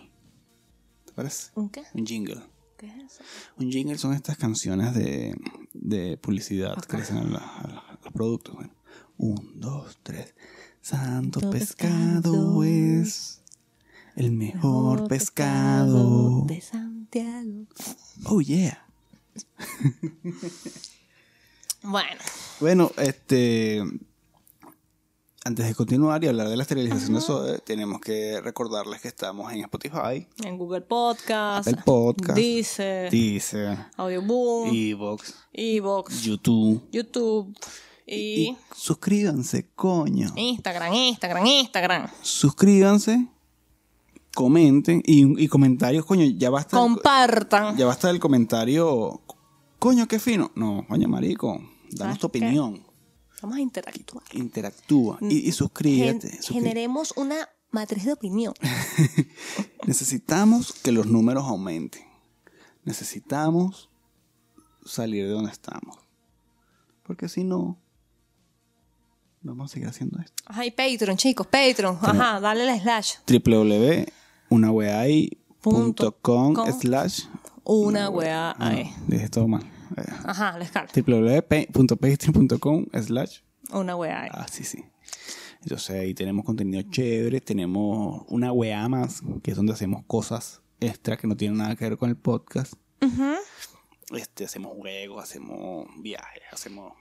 ¿Te parece? ¿Un qué? Un jingle. ¿Qué es eso? Un jingle son estas canciones de, de publicidad que le hacen. Bueno, un, dos, tres. Santo pescado pescado es el mejor pescado. de Santiago. Oh, yeah. Bueno, Bueno, este. Antes de continuar y hablar de la esterilización de Zoe, tenemos que recordarles que estamos en Spotify, En Google Podcast, Apple Podcast, Dice, Deezer, Audioboom, Evox, Evox, YouTube. YouTube y, Y suscríbanse, coño. Instagram, Instagram, Instagram. Suscríbanse, comenten y, y comentarios, coño, ya basta. el- Compartan. ya basta el comentario. Coño, qué fino. No, coño, marico. Danos ¿Sabes tu qué? Vamos a interactuar. Interactúa. Y, y suscríbete. Gen- suscrí- generemos una matriz de opinión. Necesitamos que los números aumenten. Necesitamos salir de donde estamos. Porque si no, vamos a seguir haciendo esto. Ajá, y Patreon, chicos, Patreon. Ajá, dale la slash. www.unaweai.com com. slash Una ahí. no, dije todo mal. Eh, Ajá, la escala. www.patreon.com slash Una weá. Ah, sí, sí. Entonces ahí tenemos contenido chévere, tenemos una weá más, que es donde hacemos cosas extra que no tienen nada que ver con el podcast. Este, hacemos juegos, hacemos viajes, hacemos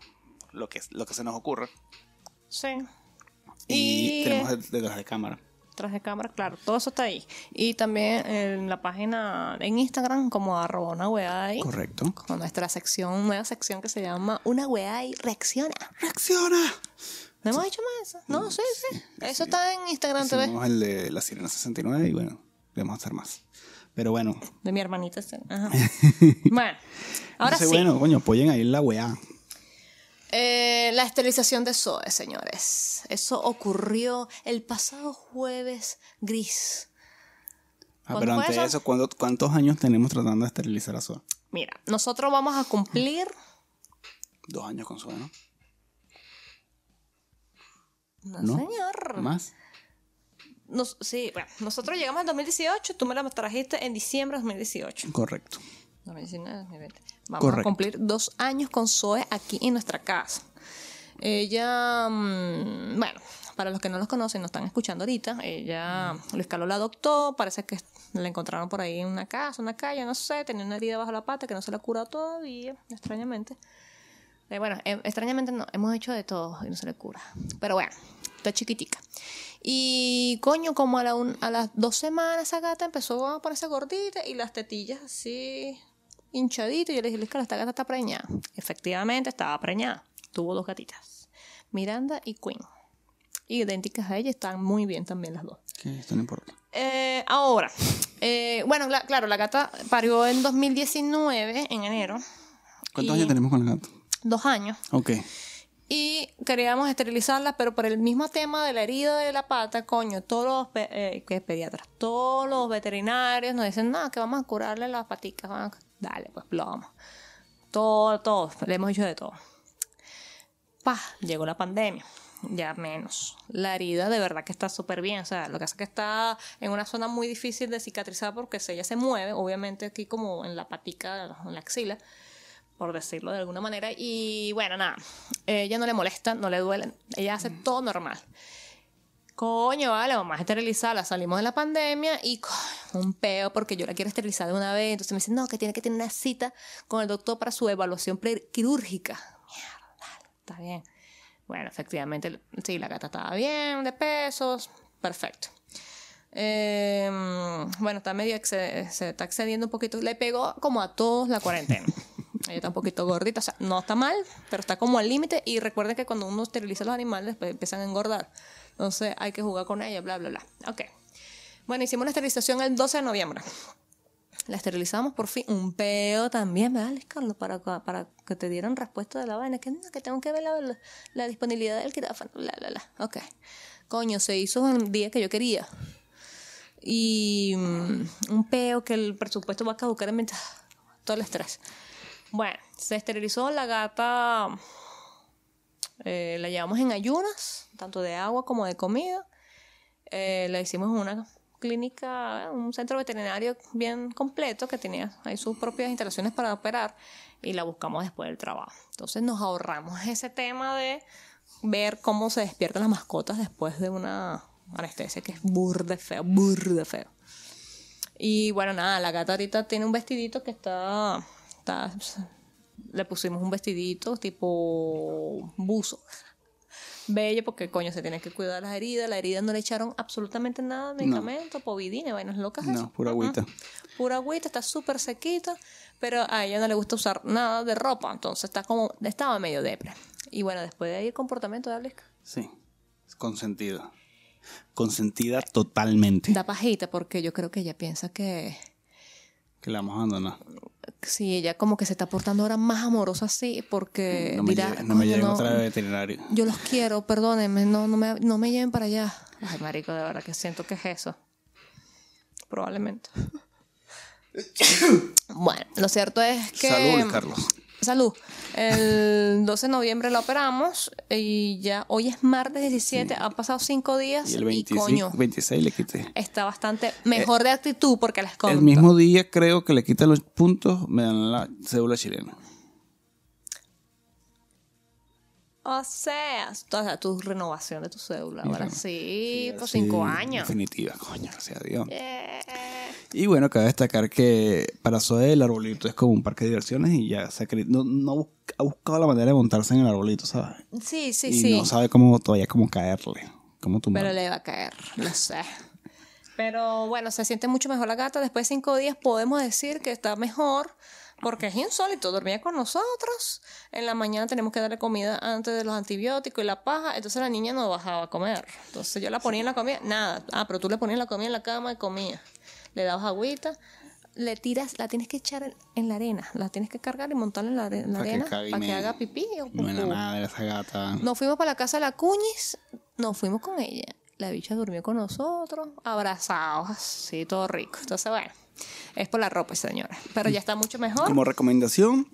lo que, lo que se nos ocurra. Sí. Y, Y- tenemos det- detrás de cámara. Tras de cámara, claro, todo eso está ahí. Y también en la página en Instagram como arroba una weá ahí. Correcto. Con nuestra sección, nueva sección que se llama Una weá y reacciona. ¡Reacciona! ¿No hemos hecho más eso? No, sí, sí. Eso está en Instagram TV. El de la Sirena 69 y bueno, debemos hacer más. Pero bueno, De mi hermanita. Ajá. bueno, ahora entonces, sí. bueno, coño, apoyen ahí la weá. Eh, la esterilización de Zoe, señores. Eso ocurrió el pasado jueves gris. Ah, ¿Cuándo pero antes de eso, ¿cuánto- ¿cuántos años tenemos tratando de esterilizar a Zoe? Mira, nosotros vamos a cumplir. Dos años con Zoe, ¿no? No, ¿No? señor. ¿Más? Nos- sí, bueno, nosotros llegamos en 2018, tú me la trajiste en diciembre de 2018. Correcto. 2019, 2020. Vamos Correcto. a cumplir dos años con Zoe aquí en nuestra casa. Ella, mm, bueno, para los que no los conocen, no están escuchando ahorita, ella, Luis Carlos la adoptó, parece que la encontraron por ahí en una casa, una calle, no sé, tenía una herida bajo la pata que no se la ha curado todavía, extrañamente. Eh, bueno, eh, extrañamente no, hemos hecho de todo y no se le cura. Pero bueno, está chiquitica. Y coño, como a, la un- a las dos semanas esa gata empezó a ponerse gordita y las tetillas así hinchaditas. Y yo le dije, Luis Carlos, esta gata está preñada. Efectivamente, estaba preñada. Tuvo dos gatitas, Miranda y Queen. Idénticas a ella, están muy bien también las dos. Que esto no importa. Eh, ahora, eh, bueno, la- claro, la gata parió en 2019, en enero. ¿Cuántos años tenemos con la gata? Dos años. Ok. Y queríamos esterilizarla, pero por el mismo tema de la herida de la pata, coño, todos los pe- eh, ¿qué pediatras, todos los veterinarios nos dicen, no, que vamos a curarle las paticas. vamos a- Dale, pues vamos. Todo, todo, le hemos dicho de todo. Pa, llegó la pandemia. Ya menos. La herida de verdad que está súper bien. O sea, lo que es que está en una zona muy difícil de cicatrizar porque si ella se mueve, obviamente aquí como en la patica, en la axila, por decirlo de alguna manera. Y bueno, nada, ella no le molesta, no le duele, ella hace todo normal. Coño, vale, vamos a esterilizarla. Salimos de la pandemia y coño, un peo porque yo la quiero esterilizar de una vez. Entonces me dicen, no, que tiene que tener una cita con el doctor para su evaluación quirúrgica. Mierda, dale, está bien. Bueno, efectivamente, sí, la gata estaba bien, de pesos, perfecto. Eh, bueno, está medio se está excediendo un poquito. Le pegó como a todos la cuarentena. Ella está un poquito gordita, o sea, no está mal, pero está como al límite. Y recuerden que cuando uno esteriliza a los animales, después empiezan a engordar. Entonces hay que jugar con ella, bla, bla, bla. Ok. Bueno, hicimos una esterilización el 12 de noviembre. La esterilizamos por fin. Un peo también, ¿verdad, Carlos? Para, para que te dieran respuesta de la vaina. Que no, que tengo que ver la, la- la disponibilidad del quirófano. Bla, bla, bla. Ok. Coño, se hizo el día que yo quería. Y mm, un peo que el presupuesto va a caducar en mitad. Todo el estrés. Bueno, se esterilizó la gata. Eh, la llevamos en ayunas, tanto de agua como de comida. Eh, la hicimos en una clínica, un centro veterinario bien completo que tenía ahí sus propias instalaciones para operar y la buscamos después del trabajo. Entonces nos ahorramos ese tema de ver cómo se despiertan las mascotas después de una anestesia que es burde feo, burde feo. Y bueno, nada, la gata ahorita tiene un vestidito que está, está le pusimos un vestidito tipo buzo bello porque coño se tiene que cuidar las heridas. La herida no le echaron absolutamente nada de medicamento, povidine, vainas locas. No, pura agüita. Pura agüita, está súper sequita, pero a ella no le gusta usar nada de ropa, entonces está como, estaba medio depre. Y bueno, después de ahí el comportamiento de Alex Sí, consentida. Consentida totalmente. da pajita porque yo creo que ella piensa que Que la vamos a abandonar. sí, ella como que se está portando ahora más amorosa así porque No me dirá, lleven, no me "Coño, lleven no, otra vez veterinario. yo los quiero, perdónenme, no, no, me, no me lleven para allá. Ay, marico, de verdad que siento que es eso. Probablemente. bueno, lo cierto es que... Salud, Carlos. Salud. El 12 de noviembre la operamos y ya hoy es martes 17, han pasado cinco días Y y, el 25, coño, 26 le quité. está bastante mejor de actitud porque les conto. El mismo día creo que le quitan los puntos, me dan la cédula chilena. O sea, sea, tu renovación de tu cédula. Ahora sí, por Sí, cinco años. Definitiva, coño, gracias a Dios. Eh, Y bueno, cabe destacar que para Zoe el arbolito es como un parque de diversiones y ya se ha, no, no ha buscado la manera de montarse en el arbolito, ¿sabes? sí, sí, y sí. no sabe cómo todavía cómo caerle, cómo tumbar. Pero le va a caer, lo sé. Pero bueno, se siente mucho mejor la gata. Después de cinco días podemos decir que está mejor porque es insólito. Dormía con nosotros. En la mañana tenemos que darle comida antes de los antibióticos y la paja. Entonces la niña no bajaba a comer. Entonces yo la ponía en la comida. Nada. Ah, pero tú le ponías la comida en la cama y comía. Le dabas agüita. Le tiras, la tienes que echar en, la arena. La tienes que cargar y montarla en la, en arena para que haga pipí o no era nada de esa gata. Nos fuimos para la casa de la Cuñis, nos fuimos con ella. La bicha durmió con nosotros, abrazados, así, todo rico. Entonces, bueno, es por la ropa, señora. Pero ya está mucho mejor. Como recomendación,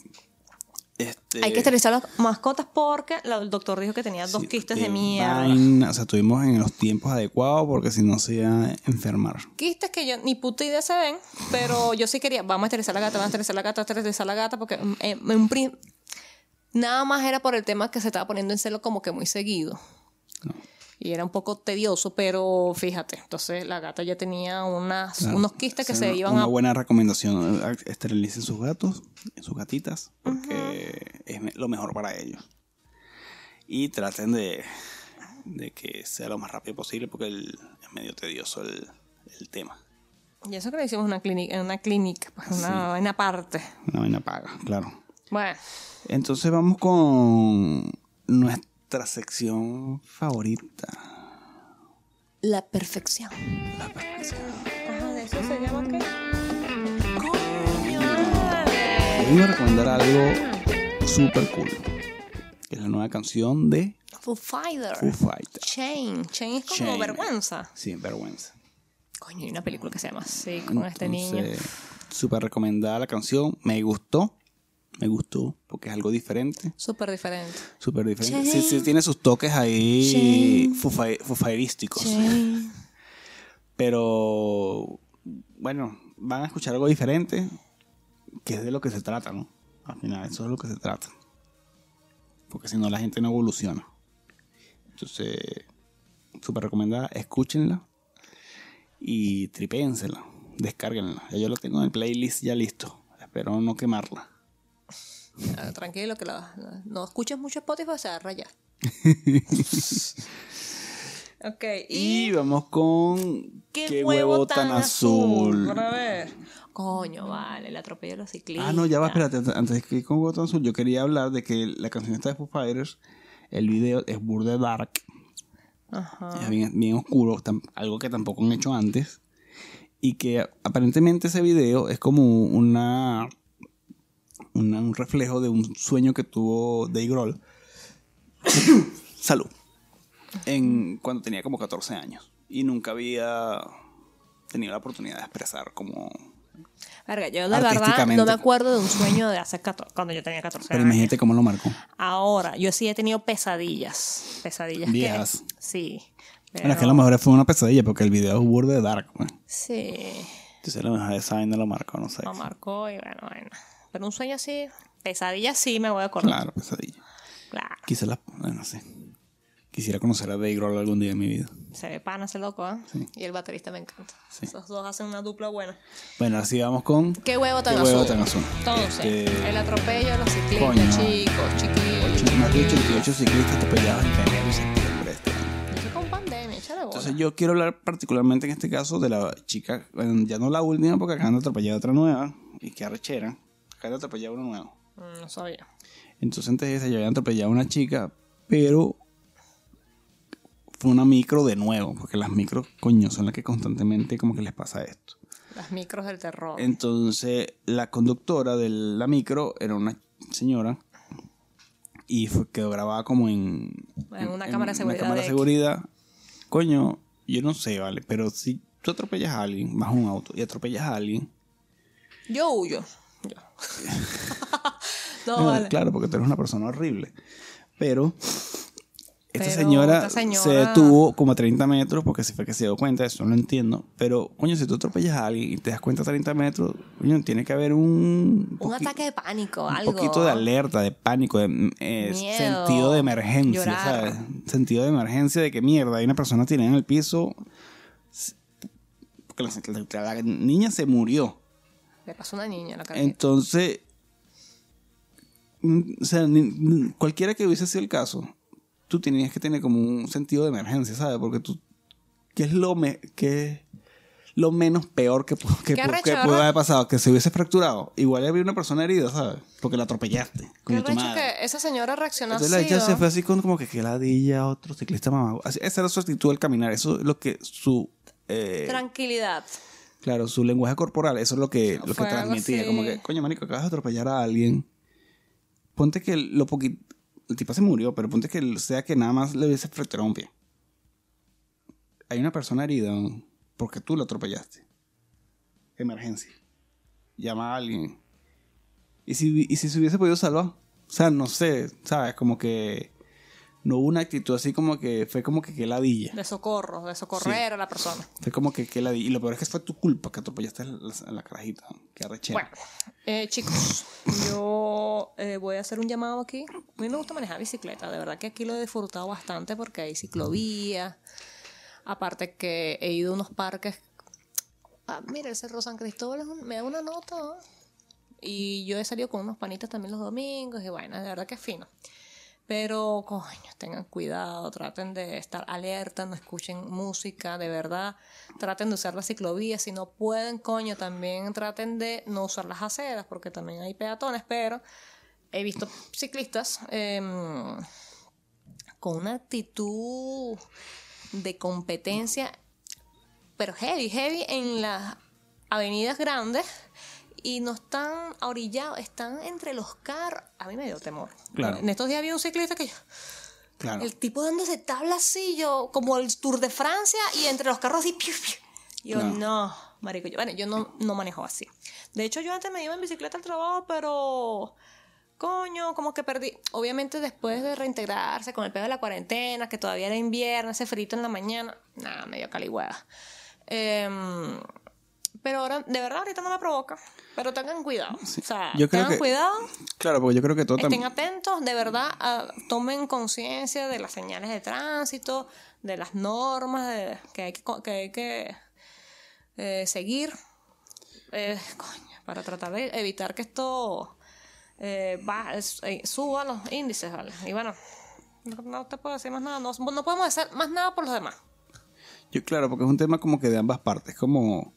este, Hay que esterilizar las mascotas porque la- el doctor dijo que tenía dos sí, quistes de mierda. vaina, o sea, estuvimos en los tiempos adecuados porque si no se iba a enfermar. Quistes que yo ni puta idea se ven, pero yo sí quería, vamos a esterilizar la gata, vamos a esterilizar la gata, vamos a esterilizar la gata, porque mm, eh, prim- nada más era por el tema que se estaba poniendo en celo como que muy seguido. Y era un poco tedioso, pero fíjate, entonces la gata ya tenía unas, Claro. unos quistes que se iban una a... buena recomendación, esterilicen sus gatos, sus gatitas, porque es lo mejor para ellos. Y traten de, de que sea lo más rápido posible porque el- es medio tedioso el, el tema. Y eso que le hicimos en una clínica, una clínica, pues una vaina aparte. Una vaina paga, claro. Bueno, Entonces vamos con nuestra sección favorita. la perfección. La perfección. Ajá, ¿de eso se llama qué? Voy a recomendar algo super cool. Que es la nueva canción de Foo Fighter. Foo Fighters. Chain. Chain es como Chain. vergüenza. Sí, vergüenza. Coño, hay una película que se llama así, con este niño. Súper recomendada la canción. Me gustó. Me gustó porque es algo diferente. Súper diferente. Súper diferente. Sí, sí, tiene sus toques ahí fufairísticos. Pero bueno, van a escuchar algo diferente, que es de lo que se trata, ¿no? Al final, eso es de lo que se trata. Porque si no, la gente no evoluciona. Entonces, súper recomendada, escúchenla y tripénsela, descárguenla. Ya yo lo tengo en el playlist ya listo. Espero no quemarla. Ah, Tranquilo, que la- la- no escuches mucho Spotify, se va a rayar. ok, y... Y vamos con ¡Qué, huevo, tan azul! Para ver. Coño, vale, le atropello a los ciclistas. Ah, no, ya va, espérate. Antes- de que ir con Botón Azul, yo quería hablar de que la canción esta de Foo Fighters, el video es burde dark, Ajá. es bien, bien oscuro, algo que tampoco han hecho antes. Y que aparentemente ese video es como una, una- un reflejo de un sueño que tuvo Dave Grohl. Salud. En, cuando tenía como 14 años. Y nunca había tenido la oportunidad de expresar como Verga, yo de verdad no me acuerdo de un sueño de hace 14, cuando yo tenía 14 Pero años. imagínate cómo lo marcó. Ahora, yo sí he tenido pesadillas. Pesadillas. que- Viejas. sí. Bueno, es que a lo mejor fue una pesadilla porque el video es burde dark. pues. Sí. Entonces a lo mejor esa vaina lo marcó, no sé. Lo marcó y bueno, bueno. Pero un sueño así, pesadilla sí me voy a acordar. Claro, pesadilla. Claro. Quizás la. Sí. Quizás Quisiera conocer a Dave Grohl algún día en mi vida. Se ve pana ese loco, ¿eh? Y el baterista me encanta. Sí. Esos dos hacen una dupla buena. Bueno, así vamos con... ¿Qué huevo tan ¿Qué azul? huevo tan azul? Entonces, Este- el atropello de los ciclistas, Coño. chicos, chiquillos. Ocho- Más de 88 ciclistas atropellados en enero y septiembre de este año. Eso con pandemia, échale bola. Entonces yo quiero hablar particularmente en este caso de la chica, bueno, ya no la última porque acaban de atropellar a otra nueva y que arrechera. Acaban de atropellar a una nueva. Mm, No sabía. Entonces antes de esa ya habían atropellado a una chica, pero fue una micro de nuevo, porque las micros, coño, son las que constantemente como que les pasa esto. Las micros del terror. Entonces la conductora de la micro era una señora y fue, quedó grabada como en, En una cámara de seguridad Una cámara de seguridad. Coño, yo no sé, vale, pero si tú atropellas a alguien, vas a un auto y atropellas a alguien, Yo huyo. No, vale. Claro, porque tú eres una persona horrible. Pero esta Pero señora, esta señora- se detuvo como a 30 metros porque se fue que se dio cuenta, eso no lo entiendo. Pero, coño, si tú atropellas a alguien y te das cuenta a 30 metros, coño, tiene que haber un, Un ataque de pánico, un algo. poquito de alerta, de pánico, de eh, Miedo, sentido de emergencia, llorar. ¿sabes? Sentido de emergencia de que mierda, hay una persona tirada en el piso. Porque la, la- la niña se murió. Le pasó una niña en la cara. Entonces, mm, o sea, ni- ni- cualquiera que hubiese sido el caso, tú tenías que tener como un sentido de emergencia, ¿sabes? Porque tú, ¿qué es lo, me, qué es lo menos peor que, que, que haber pasado? Que se hubiese fracturado. Igual había una persona herida, ¿sabes? Porque la atropellaste. Coño, tu madre. que esa señora reaccionó Entonces así. la chica se fue así con como que que ladilla, otro ciclista mamá. Así- Esa era su actitud al caminar. Eso es lo que su... eh, Tranquilidad. Claro, su lenguaje corporal, eso es lo que, lo que transmitía. Como que, coño, marico, acabas de atropellar a alguien. Ponte que lo poquito. El tipo se murió, pero ponte que sea que nada más le hubiese fracturado un pie. Hay una persona herida porque tú lo atropellaste. Emergencia. Llama a alguien. ¿Y si, y si se hubiese podido salvar? O sea, no sé, ¿sabes? Como que no hubo una actitud así como que fue como que que ladilla. De socorro, de socorrer a la persona. Fue como que, que la di- Y lo peor es que fue tu culpa que atropellaste la, a la carajita. Que arrechera. Bueno, eh, chicos, yo eh, voy a hacer un llamado aquí. A mí me gusta manejar bicicleta, de verdad que aquí lo he disfrutado bastante porque hay ciclovías. Aparte que he ido a unos parques. Ah, mira, el Cerro San Cristóbal me da una nota. ¿no? Y yo he salido con unos panitas también los domingos y bueno, de verdad que es fino. Pero, coño, tengan cuidado, traten de estar alerta, no escuchen música, de verdad. Traten de usar la ciclovía. Si no pueden, coño, también traten de no usar las aceras, porque también hay peatones, pero he visto ciclistas em, con una actitud de competencia, pero heavy, heavy en las avenidas grandes y no están orillados, están entre los carros. A mí me dio temor. Claro. En estos días había un ciclista que yo- Claro. el tipo dándose tabla así, yo, como el Tour de Francia, y entre los carros piu, piu. Yo, no, marico, yo, bueno, yo no, no manejo así. De hecho, yo antes me iba en bicicleta al trabajo, pero, coño, como que perdí. Obviamente, después de reintegrarse con el pedo de la cuarentena, que todavía era invierno, ese frito en la mañana, nada, medio caligüeda. Em, pero ahora, de verdad, ahorita no me provoca. Pero tengan cuidado. O sea, Yo creo tengan que- cuidado. Claro, porque yo creo que todo Estén también. atentos, de verdad, a- tomen conciencia de las señales de tránsito, de las normas de- que hay que, que, hay que eh, seguir eh, coño, para tratar de evitar que esto eh, va- suba los índices, ¿vale? Y bueno, no, no te puedo decir más nada, no, no podemos hacer más nada por los demás. Yo, claro, porque es un tema como que de ambas partes. Como.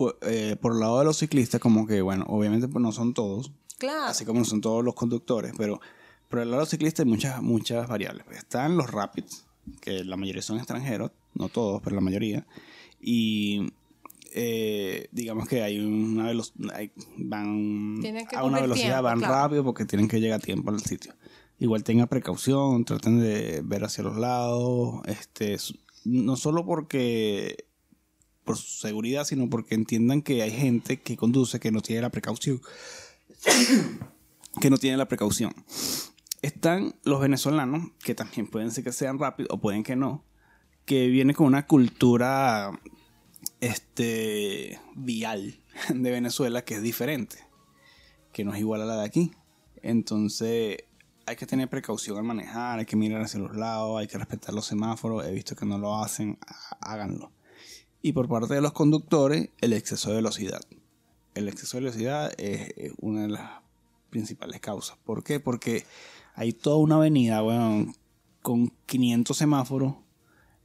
Por, eh, por el lado de los ciclistas, como que, bueno, obviamente pues, no son todos. Claro. Así como no son todos los conductores. Pero por el lado de los ciclistas hay muchas, muchas variables. Pues, Están los rapids, que la mayoría son extranjeros. No todos, pero la mayoría. Y. eh, digamos que hay una velocidad. Van a una velocidad, tiempo, van claro. rápido porque tienen que llegar a tiempo al sitio. Igual tengan precaución, traten de ver hacia los lados, este, no solo porque por su seguridad, sino porque entiendan que hay gente que conduce que no tiene la precaución, que no tiene la precaución. Están los venezolanos, que también pueden ser que sean rápidos o pueden que no, que vienen con una cultura este vial de Venezuela que es diferente, que no es igual a la de aquí. Entonces, hay que tener precaución al manejar, hay que mirar hacia los lados, hay que respetar los semáforos. He visto que no lo hacen, háganlo. Y por parte de los conductores, el exceso de velocidad. El exceso de velocidad es una de las principales causas. ¿Por qué? Porque hay toda una avenida, bueno, con 500 semáforos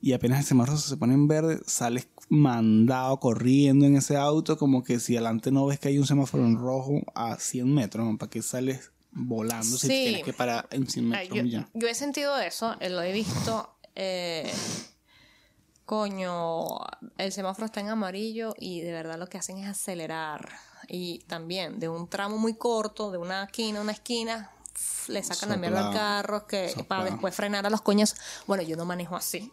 y apenas el semáforo se pone en verde, sales mandado corriendo en ese auto como que si adelante no ves que hay un semáforo en rojo a 100 metros, ¿para que sales volando si tienes que parar en 100 metros? yo, yo, he sentido eso, eh, lo he visto... Eh, coño, el semáforo está en amarillo y de verdad lo que hacen es acelerar. Y también de un tramo muy corto, de una esquina a una esquina, le sacan la mierda al carro que para después frenar a los coños. Bueno, yo no manejo así.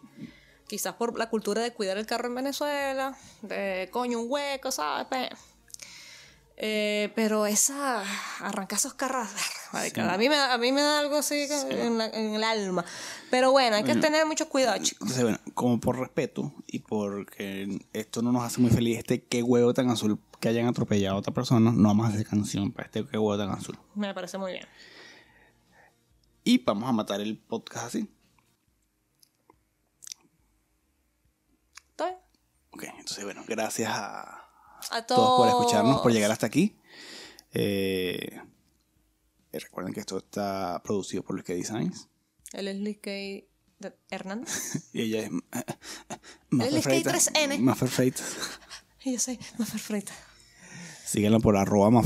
Quizás por la cultura de cuidar el carro en Venezuela, de coño, un hueco, ¿sabes? Eh, pero esa arrancar esos carros a, mí me, a mí me da algo así en, el alma. Pero bueno hay que tener mucho cuidado chicos. entonces bueno como por respeto y porque esto no nos hace muy feliz este qué huevo tan azul que hayan atropellado a otra persona no vamos a hacer canción para este qué huevo tan azul. Me parece muy bien. Y vamos a matar el podcast así. ¿Está bien? ok entonces bueno gracias a a todos. por escucharnos, por llegar hasta aquí. Eh, recuerden que esto está producido por Luis Designs. Él es Luis Hernández. y ella es. Él es 3N. Maffer Freitas. y yo soy Maffer Freitas. Síguenlo por arroba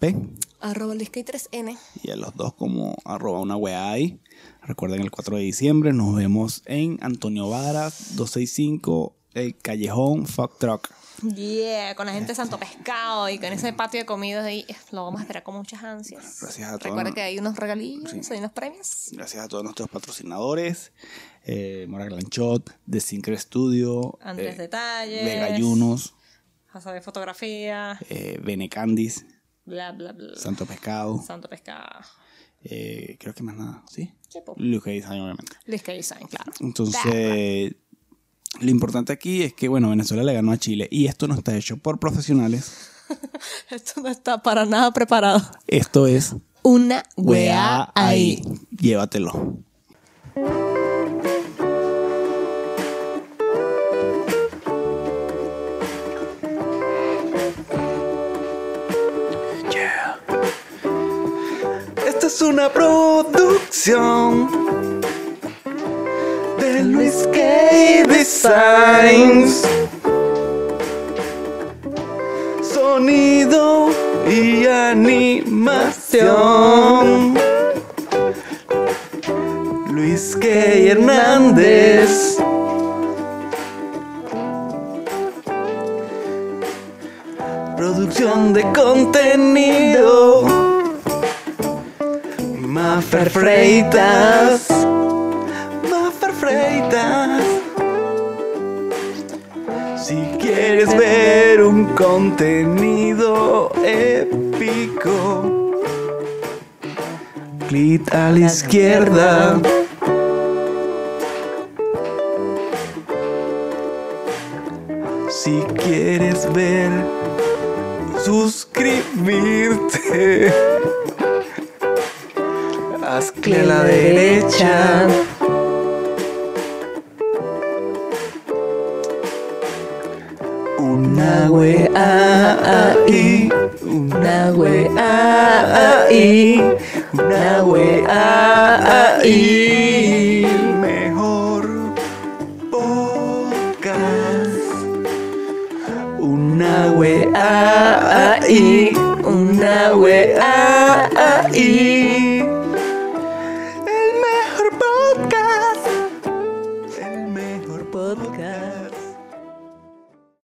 P. Arroba 3N. Y a los dos como arroba una wea ahí. Recuerden el 4 de diciembre nos vemos en Antonio Varas 265 el Callejón Fuck Truck. Yeah, con la gente de Santo Pescado y con ese patio de comidas ahí. Lo vamos a esperar con muchas ansias. Gracias a todos. Recuerda que hay unos regalillos, hay unos premios. Gracias a todos nuestros patrocinadores. Eh, Mora Glanchot, The Sinker Studio. Andrés eh, Detalles. Vega Yunos. Casa de Fotografía. Eh, Bene Candis. Bla, bla, bla. Santo Pescado. Santo Pescado. Eh, creo que más nada, ¿sí? Sí, Luis Design, obviamente. Luis Design, claro. Entonces... Lo importante aquí es que, bueno, Venezuela le ganó a Chile y esto no está hecho por profesionales. esto no está para nada preparado. Esto es una wea ahí. Llévatelo. Yeah. Esta es una producción Luis K. Designs. Sonido y animación. Luis K. Hernández. Producción de contenido. Mafer Freitas. Contenido épico, clic a la izquierda. Si quieres ver, suscribirte. Hazle a la derecha.